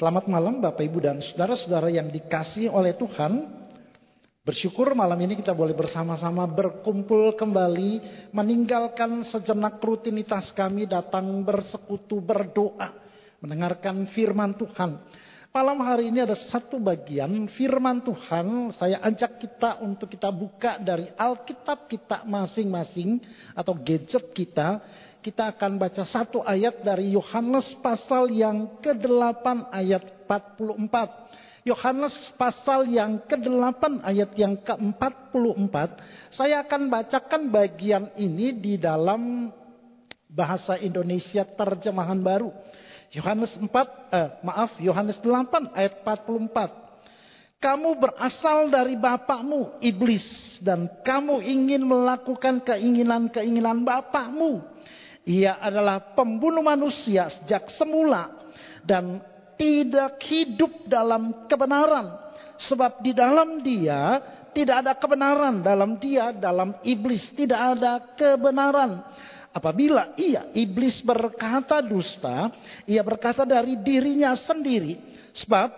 Selamat malam Bapak Ibu dan saudara-saudara yang dikasih oleh Tuhan. Bersyukur malam ini kita boleh bersama-sama berkumpul kembali, meninggalkan sejenak rutinitas kami datang bersekutu berdoa, mendengarkan firman Tuhan. Malam hari ini ada satu bagian firman Tuhan, saya ajak kita untuk kita buka dari Alkitab kita masing-masing atau gadget kita kita akan baca satu ayat dari Yohanes pasal yang ke-8 ayat 44. Yohanes pasal yang ke-8 ayat yang ke-44. Saya akan bacakan bagian ini di dalam bahasa Indonesia terjemahan baru. Yohanes 4 eh, maaf Yohanes 8 ayat 44. Kamu berasal dari bapakmu iblis dan kamu ingin melakukan keinginan-keinginan bapakmu. Ia adalah pembunuh manusia sejak semula dan tidak hidup dalam kebenaran. Sebab di dalam dia tidak ada kebenaran. Dalam dia, dalam iblis tidak ada kebenaran. Apabila ia, iblis berkata dusta, ia berkata dari dirinya sendiri. Sebab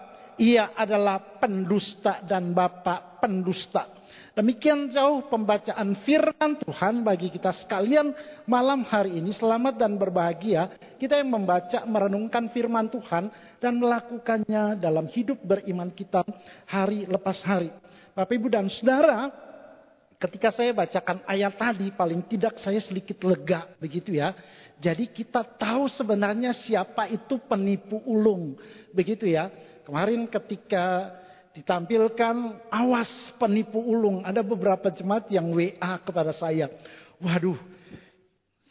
ia adalah pendusta dan bapak pendusta. Demikian jauh pembacaan firman Tuhan bagi kita sekalian malam hari ini. Selamat dan berbahagia kita yang membaca, merenungkan firman Tuhan dan melakukannya dalam hidup beriman kita hari lepas hari. Bapak Ibu dan Saudara, ketika saya bacakan ayat tadi paling tidak saya sedikit lega begitu ya. Jadi kita tahu sebenarnya siapa itu penipu ulung. Begitu ya. Kemarin ketika ditampilkan awas penipu ulung. Ada beberapa jemaat yang WA kepada saya. Waduh,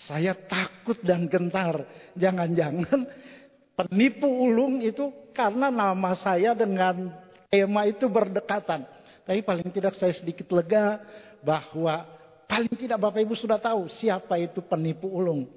saya takut dan gentar. Jangan-jangan penipu ulung itu karena nama saya dengan tema itu berdekatan. Tapi paling tidak saya sedikit lega bahwa paling tidak Bapak Ibu sudah tahu siapa itu penipu ulung.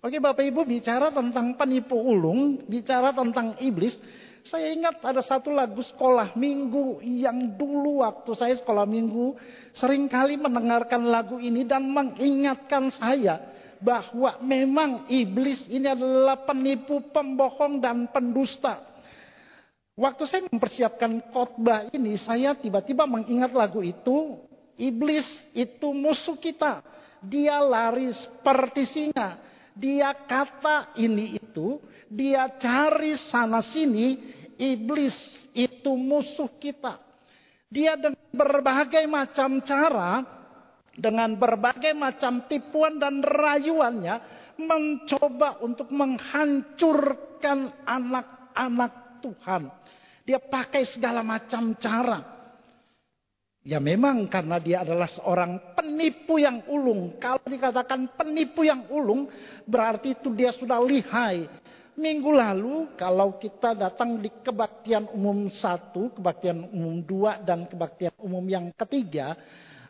Oke Bapak Ibu bicara tentang penipu ulung, bicara tentang iblis. Saya ingat ada satu lagu sekolah minggu yang dulu waktu saya sekolah minggu sering kali mendengarkan lagu ini dan mengingatkan saya bahwa memang iblis ini adalah penipu, pembohong dan pendusta. Waktu saya mempersiapkan khotbah ini, saya tiba-tiba mengingat lagu itu. Iblis itu musuh kita. Dia lari seperti singa. Dia kata ini itu, dia cari sana sini, iblis itu musuh kita. Dia dengan berbagai macam cara, dengan berbagai macam tipuan dan rayuannya, mencoba untuk menghancurkan anak-anak Tuhan. Dia pakai segala macam cara. Ya memang karena dia adalah seorang penipu yang ulung. Kalau dikatakan penipu yang ulung berarti itu dia sudah lihai. Minggu lalu kalau kita datang di kebaktian umum satu, kebaktian umum dua dan kebaktian umum yang ketiga.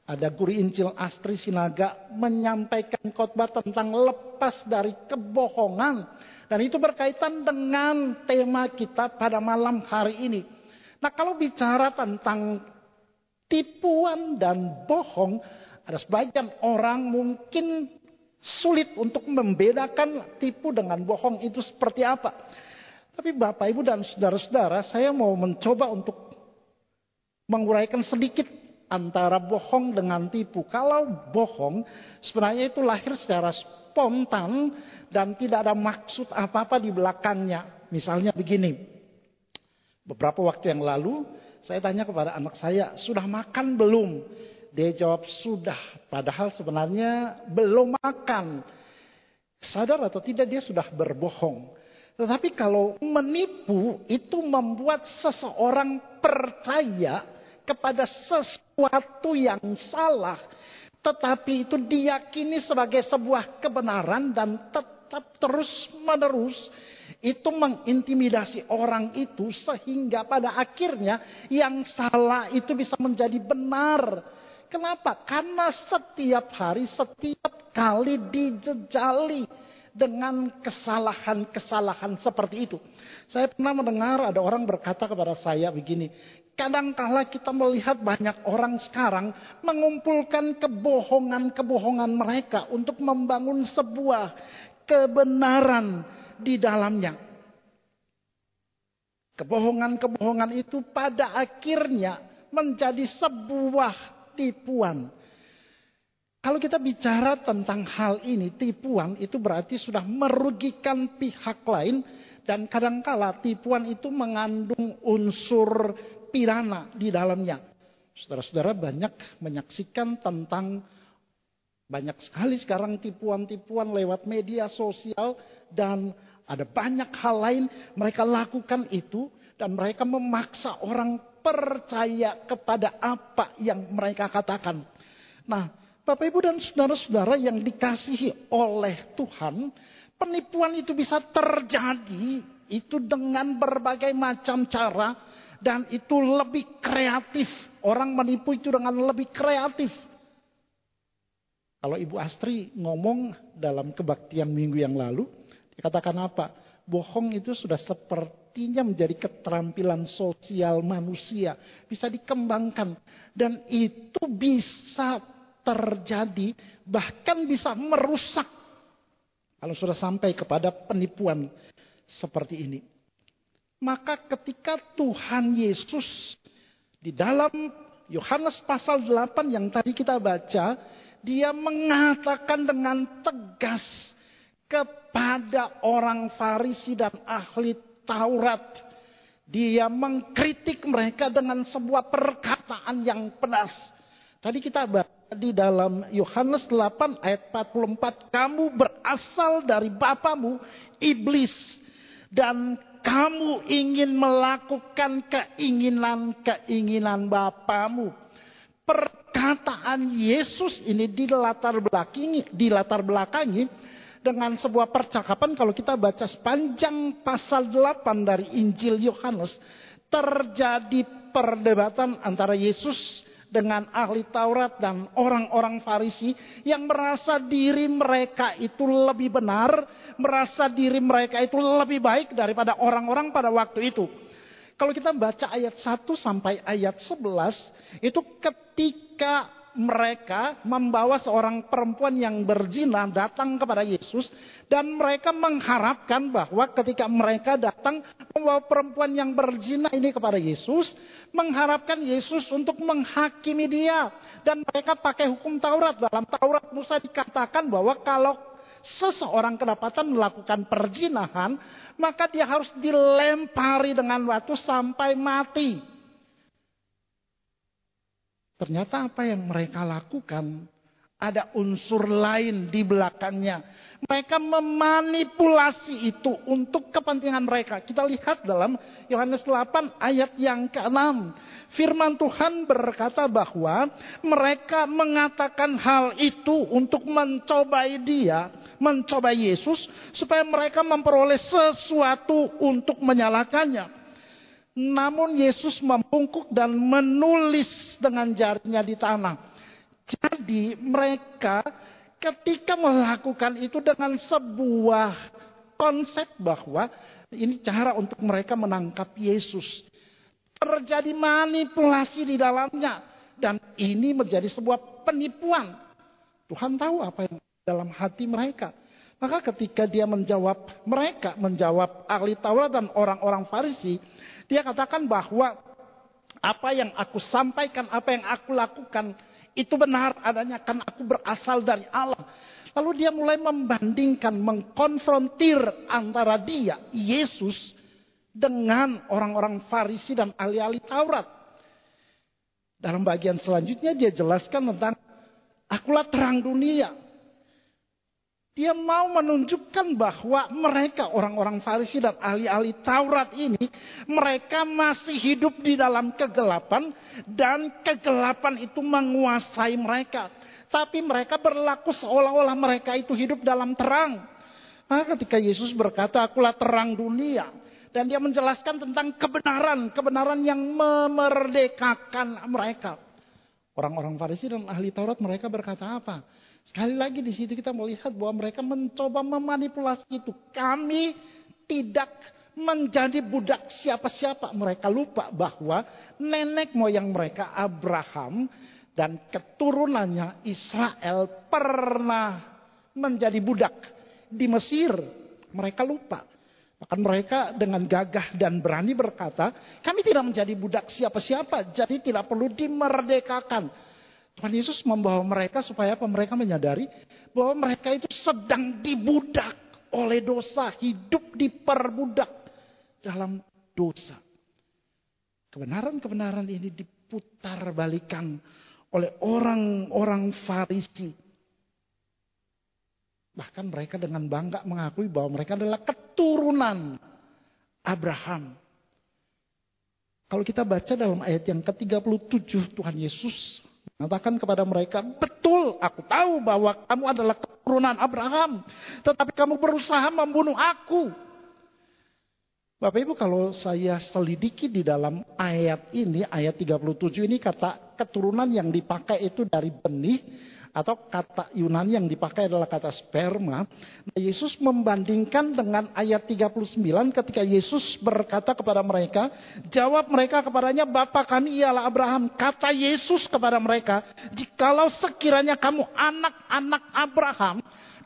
Ada guru Injil Astri Sinaga menyampaikan khotbah tentang lepas dari kebohongan. Dan itu berkaitan dengan tema kita pada malam hari ini. Nah kalau bicara tentang tipuan dan bohong, ada sebagian orang mungkin sulit untuk membedakan tipu dengan bohong itu seperti apa. Tapi Bapak, Ibu, dan saudara-saudara, saya mau mencoba untuk menguraikan sedikit antara bohong dengan tipu. Kalau bohong, sebenarnya itu lahir secara spontan dan tidak ada maksud apa-apa di belakangnya. Misalnya begini, beberapa waktu yang lalu saya tanya kepada anak saya, sudah makan belum? Dia jawab sudah, padahal sebenarnya belum makan. Sadar atau tidak dia sudah berbohong. Tetapi kalau menipu itu membuat seseorang percaya kepada sesuatu yang salah. Tetapi itu diyakini sebagai sebuah kebenaran dan tetap terus menerus itu mengintimidasi orang itu sehingga pada akhirnya yang salah itu bisa menjadi benar. Kenapa? Karena setiap hari, setiap kali dijejali dengan kesalahan-kesalahan seperti itu. Saya pernah mendengar ada orang berkata kepada saya begini, kadangkala kita melihat banyak orang sekarang mengumpulkan kebohongan-kebohongan mereka untuk membangun sebuah kebenaran di dalamnya. Kebohongan-kebohongan itu pada akhirnya menjadi sebuah tipuan. Kalau kita bicara tentang hal ini, tipuan itu berarti sudah merugikan pihak lain dan kadangkala tipuan itu mengandung unsur pidana di dalamnya. Saudara-saudara banyak menyaksikan tentang banyak sekali sekarang tipuan-tipuan lewat media sosial dan ada banyak hal lain mereka lakukan itu dan mereka memaksa orang percaya kepada apa yang mereka katakan. Nah, Bapak Ibu dan saudara-saudara yang dikasihi oleh Tuhan, penipuan itu bisa terjadi itu dengan berbagai macam cara dan itu lebih kreatif. Orang menipu itu dengan lebih kreatif. Kalau Ibu Astri ngomong dalam kebaktian minggu yang lalu, dikatakan apa? Bohong itu sudah seperti artinya menjadi keterampilan sosial manusia. Bisa dikembangkan. Dan itu bisa terjadi, bahkan bisa merusak. Kalau sudah sampai kepada penipuan seperti ini. Maka ketika Tuhan Yesus di dalam Yohanes pasal 8 yang tadi kita baca, dia mengatakan dengan tegas kepada orang Farisi dan ahli Taurat. Dia mengkritik mereka dengan sebuah perkataan yang pedas. Tadi kita baca di dalam Yohanes 8 ayat 44. Kamu berasal dari bapamu iblis. Dan kamu ingin melakukan keinginan-keinginan bapamu. Perkataan Yesus ini di latar belakangi, di latar belakangi dengan sebuah percakapan kalau kita baca sepanjang pasal 8 dari Injil Yohanes terjadi perdebatan antara Yesus dengan ahli Taurat dan orang-orang Farisi yang merasa diri mereka itu lebih benar, merasa diri mereka itu lebih baik daripada orang-orang pada waktu itu. Kalau kita baca ayat 1 sampai ayat 11, itu ketika mereka membawa seorang perempuan yang berzina datang kepada Yesus dan mereka mengharapkan bahwa ketika mereka datang membawa perempuan yang berzina ini kepada Yesus mengharapkan Yesus untuk menghakimi dia. Dan mereka pakai hukum Taurat. Dalam Taurat Musa dikatakan bahwa kalau seseorang kedapatan melakukan perzinahan maka dia harus dilempari dengan batu sampai mati Ternyata apa yang mereka lakukan ada unsur lain di belakangnya. Mereka memanipulasi itu untuk kepentingan mereka. Kita lihat dalam Yohanes 8 ayat yang ke-6. Firman Tuhan berkata bahwa mereka mengatakan hal itu untuk mencobai dia, mencobai Yesus supaya mereka memperoleh sesuatu untuk menyalahkannya. Namun Yesus membungkuk dan menulis dengan jarinya di tanah. Jadi mereka ketika melakukan itu dengan sebuah konsep bahwa ini cara untuk mereka menangkap Yesus. Terjadi manipulasi di dalamnya. Dan ini menjadi sebuah penipuan. Tuhan tahu apa yang dalam hati mereka. Maka ketika dia menjawab mereka, menjawab ahli Taurat dan orang-orang Farisi, dia katakan bahwa apa yang aku sampaikan, apa yang aku lakukan itu benar adanya karena aku berasal dari Allah. Lalu dia mulai membandingkan, mengkonfrontir antara dia, Yesus, dengan orang-orang Farisi dan ahli-ahli Taurat. Dalam bagian selanjutnya dia jelaskan tentang akulah terang dunia. Dia mau menunjukkan bahwa mereka orang-orang Farisi dan ahli-ahli Taurat ini mereka masih hidup di dalam kegelapan dan kegelapan itu menguasai mereka. Tapi mereka berlaku seolah-olah mereka itu hidup dalam terang. Nah, ketika Yesus berkata, "Akulah terang dunia." Dan dia menjelaskan tentang kebenaran, kebenaran yang memerdekakan mereka. Orang-orang Farisi dan ahli Taurat mereka berkata apa? Sekali lagi di situ kita melihat bahwa mereka mencoba memanipulasi itu. Kami tidak menjadi budak siapa-siapa. Mereka lupa bahwa nenek moyang mereka Abraham dan keturunannya Israel pernah menjadi budak di Mesir. Mereka lupa. Bahkan mereka dengan gagah dan berani berkata, kami tidak menjadi budak siapa-siapa, jadi tidak perlu dimerdekakan. Tuhan Yesus membawa mereka supaya apa? Mereka menyadari bahwa mereka itu sedang dibudak oleh dosa, hidup diperbudak dalam dosa. Kebenaran-kebenaran ini diputar balikan oleh orang-orang Farisi. Bahkan mereka dengan bangga mengakui bahwa mereka adalah keturunan Abraham. Kalau kita baca dalam ayat yang ke-37 Tuhan Yesus mengatakan kepada mereka, betul aku tahu bahwa kamu adalah keturunan Abraham. Tetapi kamu berusaha membunuh aku. Bapak Ibu kalau saya selidiki di dalam ayat ini, ayat 37 ini kata keturunan yang dipakai itu dari benih atau kata Yunani yang dipakai adalah kata sperma. Nah, Yesus membandingkan dengan ayat 39 ketika Yesus berkata kepada mereka, jawab mereka kepadanya, Bapa kami ialah Abraham. Kata Yesus kepada mereka, jikalau sekiranya kamu anak-anak Abraham,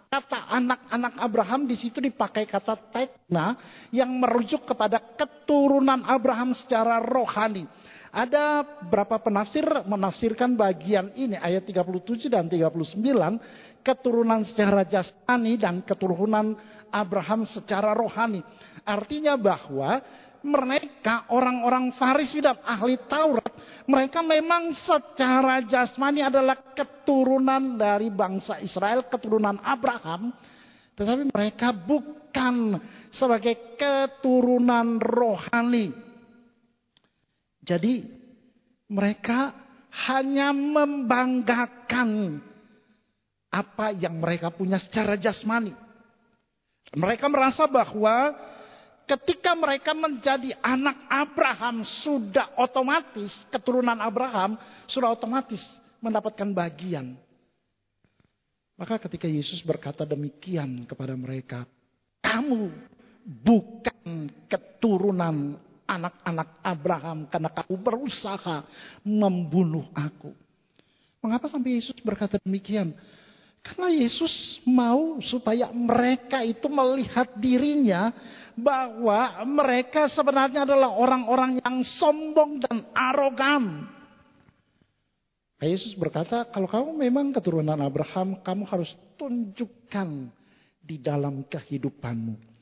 kata anak-anak Abraham di situ dipakai kata tekna yang merujuk kepada keturunan Abraham secara rohani. Ada berapa penafsir menafsirkan bagian ini ayat 37 dan 39 keturunan secara jasmani dan keturunan Abraham secara rohani. Artinya bahwa mereka orang-orang Farisi dan ahli Taurat, mereka memang secara jasmani adalah keturunan dari bangsa Israel, keturunan Abraham, tetapi mereka bukan sebagai keturunan rohani. Jadi mereka hanya membanggakan apa yang mereka punya secara jasmani. Mereka merasa bahwa ketika mereka menjadi anak Abraham sudah otomatis keturunan Abraham sudah otomatis mendapatkan bagian. Maka ketika Yesus berkata demikian kepada mereka, kamu bukan keturunan anak-anak Abraham karena kamu berusaha membunuh aku. Mengapa sampai Yesus berkata demikian? Karena Yesus mau supaya mereka itu melihat dirinya bahwa mereka sebenarnya adalah orang-orang yang sombong dan arogan. Yesus berkata, kalau kamu memang keturunan Abraham, kamu harus tunjukkan di dalam kehidupanmu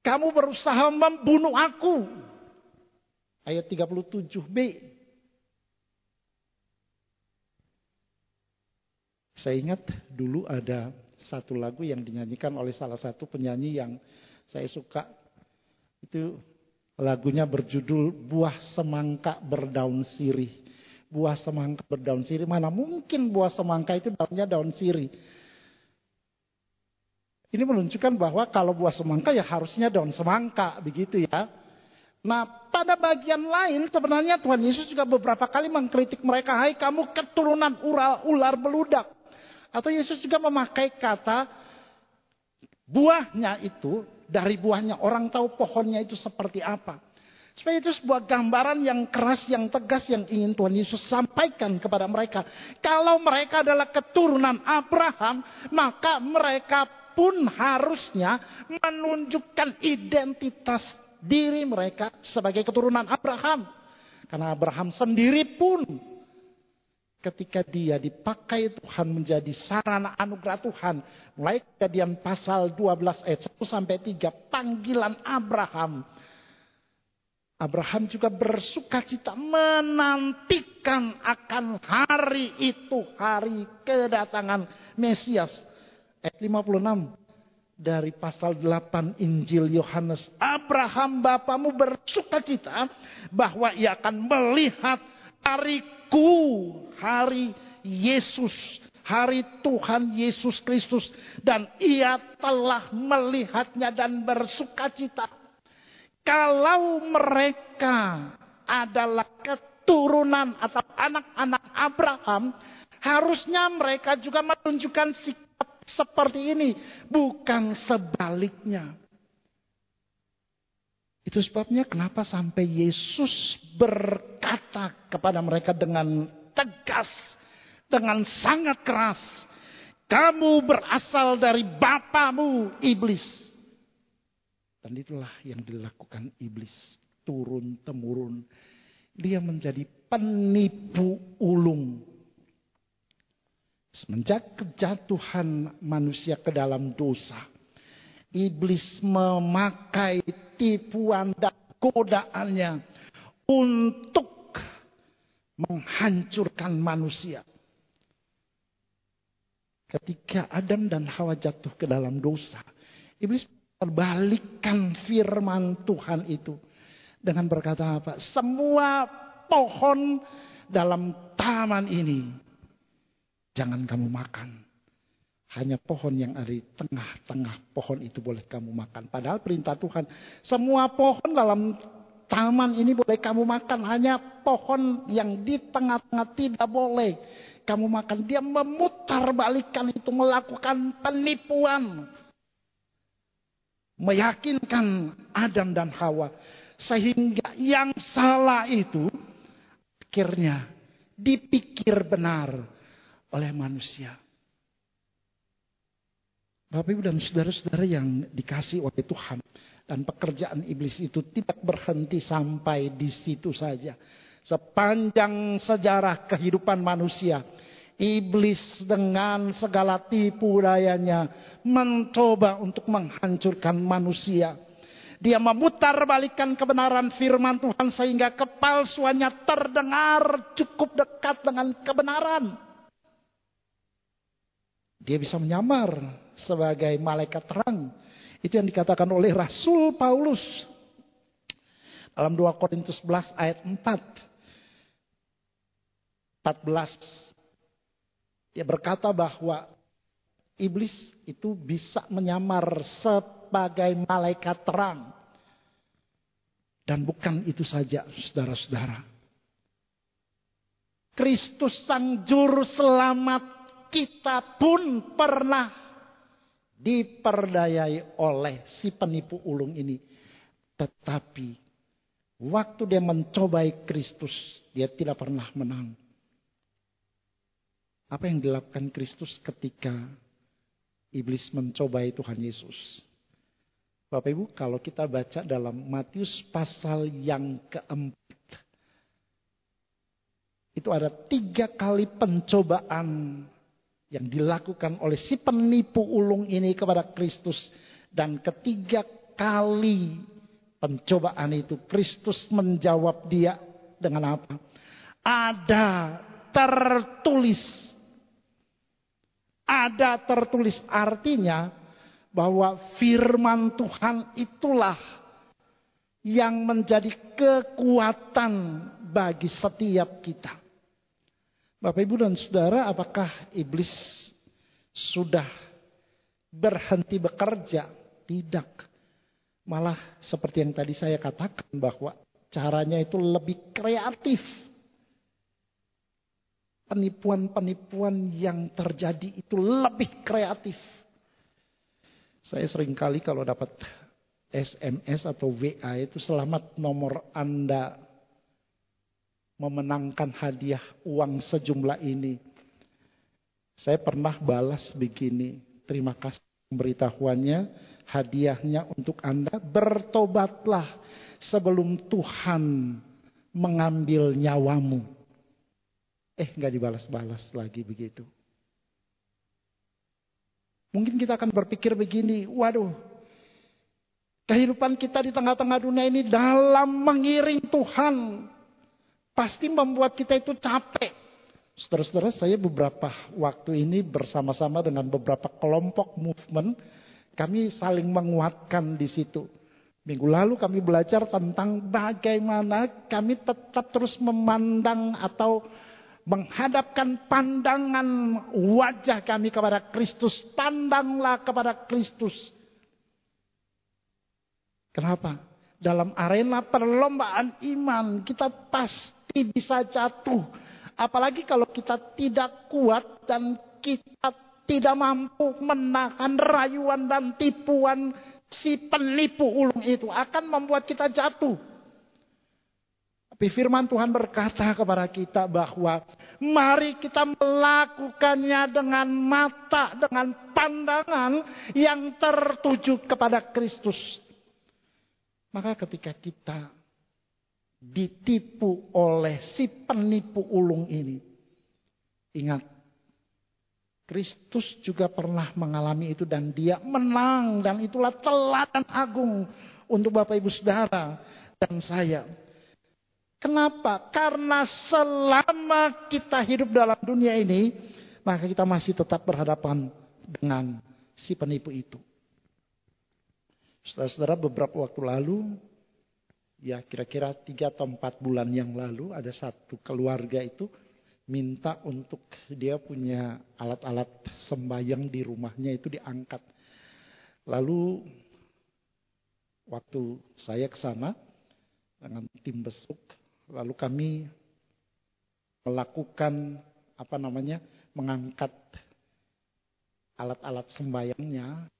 kamu berusaha membunuh aku. Ayat 37b. Saya ingat dulu ada satu lagu yang dinyanyikan oleh salah satu penyanyi yang saya suka. Itu lagunya berjudul Buah Semangka Berdaun Sirih. Buah semangka berdaun sirih. Mana mungkin buah semangka itu daunnya daun sirih. Ini menunjukkan bahwa kalau buah semangka ya harusnya daun semangka begitu ya. Nah pada bagian lain sebenarnya Tuhan Yesus juga beberapa kali mengkritik mereka. Hai kamu keturunan ular, ular beludak. Atau Yesus juga memakai kata buahnya itu dari buahnya orang tahu pohonnya itu seperti apa. Supaya itu sebuah gambaran yang keras, yang tegas yang ingin Tuhan Yesus sampaikan kepada mereka. Kalau mereka adalah keturunan Abraham, maka mereka pun harusnya menunjukkan identitas diri mereka sebagai keturunan Abraham. Karena Abraham sendiri pun ketika dia dipakai Tuhan menjadi sarana anugerah Tuhan. Mulai kejadian pasal 12 ayat 1 sampai 3 panggilan Abraham. Abraham juga bersuka cita menantikan akan hari itu, hari kedatangan Mesias ayat 56 dari pasal 8 Injil Yohanes. Abraham bapamu bersuka cita bahwa ia akan melihat hariku, hari Yesus, hari Tuhan Yesus Kristus. Dan ia telah melihatnya dan bersuka cita. Kalau mereka adalah keturunan atau anak-anak Abraham, harusnya mereka juga menunjukkan sikap seperti ini, bukan sebaliknya. Itu sebabnya kenapa sampai Yesus berkata kepada mereka dengan tegas, dengan sangat keras, kamu berasal dari bapamu iblis. Dan itulah yang dilakukan iblis turun temurun. Dia menjadi penipu ulung. Semenjak kejatuhan manusia ke dalam dosa, iblis memakai tipuan dan godaannya untuk menghancurkan manusia. Ketika Adam dan Hawa jatuh ke dalam dosa, iblis terbalikkan firman Tuhan itu dengan berkata apa? Semua pohon dalam taman ini jangan kamu makan. Hanya pohon yang ada di tengah-tengah pohon itu boleh kamu makan. Padahal perintah Tuhan, semua pohon dalam taman ini boleh kamu makan. Hanya pohon yang di tengah-tengah tidak boleh kamu makan. Dia memutar balikan itu melakukan penipuan. Meyakinkan Adam dan Hawa. Sehingga yang salah itu akhirnya dipikir benar oleh manusia. Bapak Ibu dan saudara-saudara yang dikasih oleh Tuhan. Dan pekerjaan iblis itu tidak berhenti sampai di situ saja. Sepanjang sejarah kehidupan manusia, iblis dengan segala tipu dayanya mencoba untuk menghancurkan manusia. Dia memutar balikan kebenaran firman Tuhan sehingga kepalsuannya terdengar cukup dekat dengan kebenaran. Dia bisa menyamar sebagai malaikat terang. Itu yang dikatakan oleh Rasul Paulus dalam 2 Korintus 11 ayat 4. 14. Dia berkata bahwa iblis itu bisa menyamar sebagai malaikat terang. Dan bukan itu saja, saudara-saudara. Kristus sang juru selamat kita pun pernah diperdayai oleh si penipu ulung ini. Tetapi waktu dia mencobai Kristus, dia tidak pernah menang. Apa yang dilakukan Kristus ketika iblis mencobai Tuhan Yesus? Bapak Ibu, kalau kita baca dalam Matius pasal yang keempat, itu ada tiga kali pencobaan yang dilakukan oleh si penipu ulung ini kepada Kristus. Dan ketiga kali pencobaan itu Kristus menjawab dia dengan apa? Ada tertulis ada tertulis artinya bahwa firman Tuhan itulah yang menjadi kekuatan bagi setiap kita. Bapak Ibu dan Saudara, apakah iblis sudah berhenti bekerja? Tidak. Malah seperti yang tadi saya katakan bahwa caranya itu lebih kreatif penipuan-penipuan yang terjadi itu lebih kreatif. Saya sering kali kalau dapat SMS atau WA itu selamat nomor Anda memenangkan hadiah uang sejumlah ini. Saya pernah balas begini. Terima kasih pemberitahuannya, hadiahnya untuk Anda. Bertobatlah sebelum Tuhan mengambil nyawamu. Eh nggak dibalas-balas lagi begitu. Mungkin kita akan berpikir begini, waduh, kehidupan kita di tengah-tengah dunia ini dalam mengiring Tuhan pasti membuat kita itu capek. Saudara-saudara, saya beberapa waktu ini bersama-sama dengan beberapa kelompok movement, kami saling menguatkan di situ. Minggu lalu kami belajar tentang bagaimana kami tetap terus memandang atau menghadapkan pandangan wajah kami kepada Kristus. Pandanglah kepada Kristus. Kenapa? Dalam arena perlombaan iman kita pasti bisa jatuh. Apalagi kalau kita tidak kuat dan kita tidak mampu menahan rayuan dan tipuan si penipu ulung itu akan membuat kita jatuh. Tapi firman Tuhan berkata kepada kita bahwa mari kita melakukannya dengan mata, dengan pandangan yang tertuju kepada Kristus. Maka ketika kita ditipu oleh si penipu ulung ini. Ingat, Kristus juga pernah mengalami itu dan dia menang. Dan itulah teladan agung untuk Bapak Ibu Saudara dan saya. Kenapa? Karena selama kita hidup dalam dunia ini, maka kita masih tetap berhadapan dengan si penipu itu. Saudara-saudara beberapa waktu lalu ya kira-kira tiga atau empat bulan yang lalu ada satu keluarga itu minta untuk dia punya alat-alat sembayang di rumahnya itu diangkat. Lalu waktu saya ke sana dengan tim besuk, lalu kami melakukan apa namanya mengangkat alat-alat sembayangnya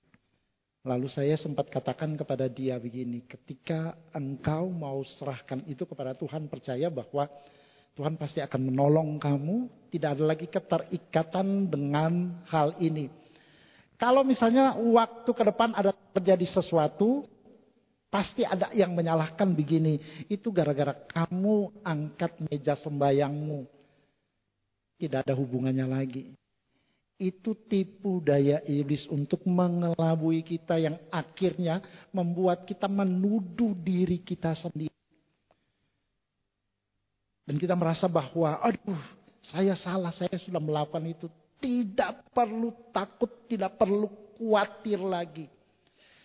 Lalu saya sempat katakan kepada dia begini, ketika engkau mau serahkan itu kepada Tuhan, percaya bahwa Tuhan pasti akan menolong kamu, tidak ada lagi keterikatan dengan hal ini. Kalau misalnya waktu ke depan ada terjadi sesuatu, pasti ada yang menyalahkan begini, itu gara-gara kamu angkat meja sembayangmu. Tidak ada hubungannya lagi itu tipu daya iblis untuk mengelabui kita yang akhirnya membuat kita menuduh diri kita sendiri. Dan kita merasa bahwa, aduh, saya salah, saya sudah melakukan itu. Tidak perlu takut, tidak perlu khawatir lagi.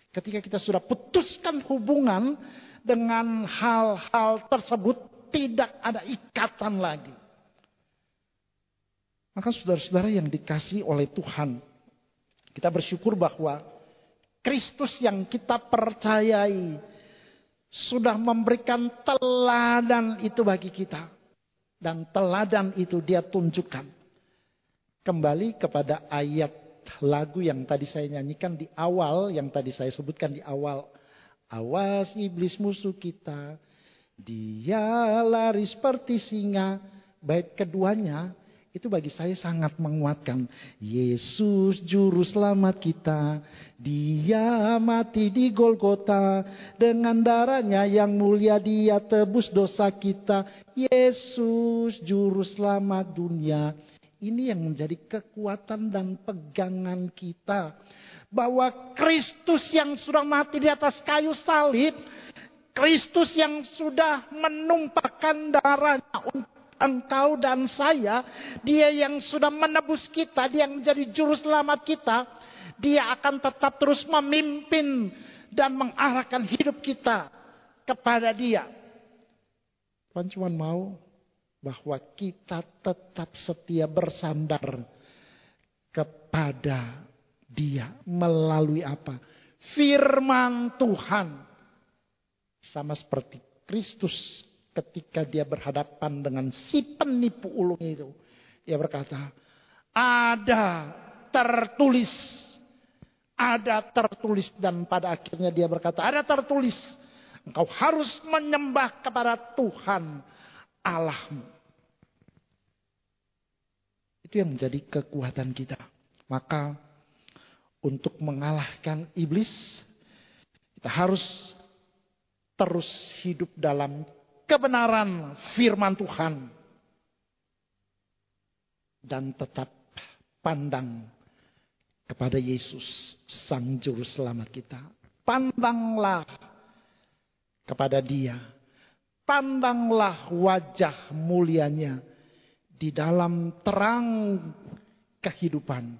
Ketika kita sudah putuskan hubungan dengan hal-hal tersebut, tidak ada ikatan lagi. Maka saudara-saudara yang dikasih oleh Tuhan, kita bersyukur bahwa Kristus yang kita percayai sudah memberikan teladan itu bagi kita. Dan teladan itu dia tunjukkan. Kembali kepada ayat lagu yang tadi saya nyanyikan di awal, yang tadi saya sebutkan di awal. Awas iblis musuh kita, dia lari seperti singa. Bait keduanya, itu bagi saya sangat menguatkan. Yesus juru selamat kita. Dia mati di Golgota. Dengan darahnya yang mulia dia tebus dosa kita. Yesus juru selamat dunia. Ini yang menjadi kekuatan dan pegangan kita. Bahwa Kristus yang sudah mati di atas kayu salib. Kristus yang sudah menumpahkan darahnya untuk engkau dan saya, dia yang sudah menebus kita, dia yang menjadi juru selamat kita, dia akan tetap terus memimpin dan mengarahkan hidup kita kepada dia. Tuhan cuma mau bahwa kita tetap setia bersandar kepada dia melalui apa? Firman Tuhan. Sama seperti Kristus ketika dia berhadapan dengan si penipu ulung itu. Dia berkata, ada tertulis. Ada tertulis dan pada akhirnya dia berkata, ada tertulis. Engkau harus menyembah kepada Tuhan Allahmu. Itu yang menjadi kekuatan kita. Maka untuk mengalahkan iblis, kita harus terus hidup dalam kebenaran firman Tuhan. Dan tetap pandang kepada Yesus, Sang Juru Selamat kita. Pandanglah kepada dia. Pandanglah wajah mulianya di dalam terang kehidupan.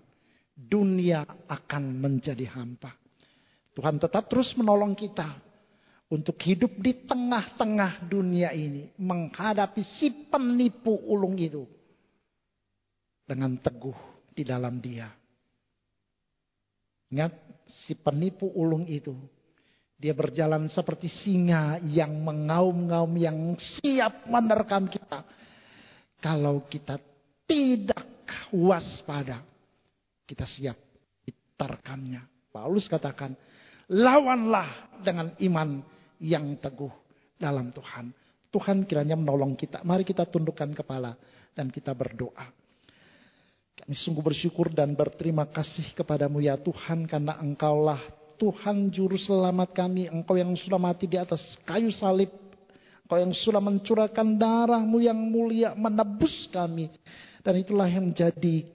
Dunia akan menjadi hampa. Tuhan tetap terus menolong kita untuk hidup di tengah-tengah dunia ini, menghadapi si penipu ulung itu dengan teguh di dalam Dia. Ingat, si penipu ulung itu, dia berjalan seperti singa yang mengaum-ngaum, yang siap menerkam kita. Kalau kita tidak waspada, kita siap diterkamnya. Paulus katakan, lawanlah dengan iman yang teguh dalam Tuhan. Tuhan kiranya menolong kita. Mari kita tundukkan kepala dan kita berdoa. Kami sungguh bersyukur dan berterima kasih kepadamu ya Tuhan karena engkaulah Tuhan juru selamat kami, Engkau yang sudah mati di atas kayu salib, Engkau yang sudah mencurahkan darahmu yang mulia menebus kami. Dan itulah yang menjadi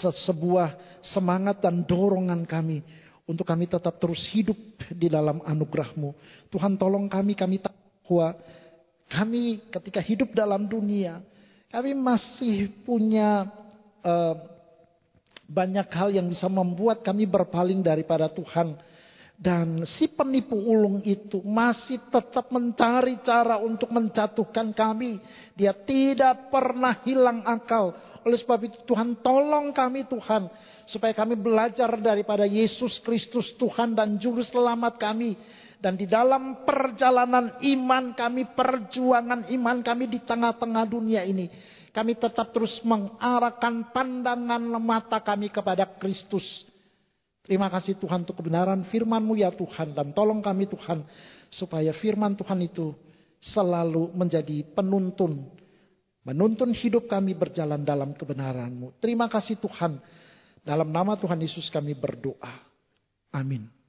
sebuah semangat dan dorongan kami untuk kami tetap terus hidup di dalam anugerahmu. Tuhan tolong kami, kami tahu bahwa kami ketika hidup dalam dunia, kami masih punya uh, banyak hal yang bisa membuat kami berpaling daripada Tuhan. Dan si penipu ulung itu masih tetap mencari cara untuk menjatuhkan kami. Dia tidak pernah hilang akal. Oleh sebab itu Tuhan tolong kami Tuhan. Supaya kami belajar daripada Yesus Kristus Tuhan dan Juru Selamat kami. Dan di dalam perjalanan iman kami, perjuangan iman kami di tengah-tengah dunia ini kami tetap terus mengarahkan pandangan mata kami kepada Kristus. Terima kasih Tuhan untuk kebenaran firman-Mu ya Tuhan. Dan tolong kami Tuhan supaya firman Tuhan itu selalu menjadi penuntun. Menuntun hidup kami berjalan dalam kebenaran-Mu. Terima kasih Tuhan. Dalam nama Tuhan Yesus kami berdoa. Amin.